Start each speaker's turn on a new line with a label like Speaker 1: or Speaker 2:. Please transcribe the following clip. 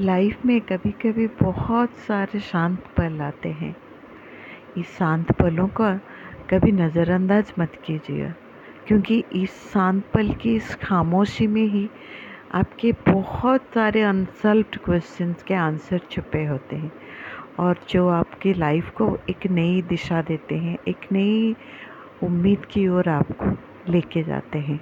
Speaker 1: Life में कभी कभी बहुत सारे शांत पल आते हैं। इस शांत पलों का कभी नज़रअंदाज मत कीजिए, क्योंकि इस शांत पल की इस खामोशी में ही आपके बहुत सारे अनसल्व्ड क्वेश्चंस के आंसर छुपे होते हैं। और जो आपकी लाइफ को एक नई दिशा देते हैं, एक नई उम्मीद की ओर आपको लेके जाते हैं।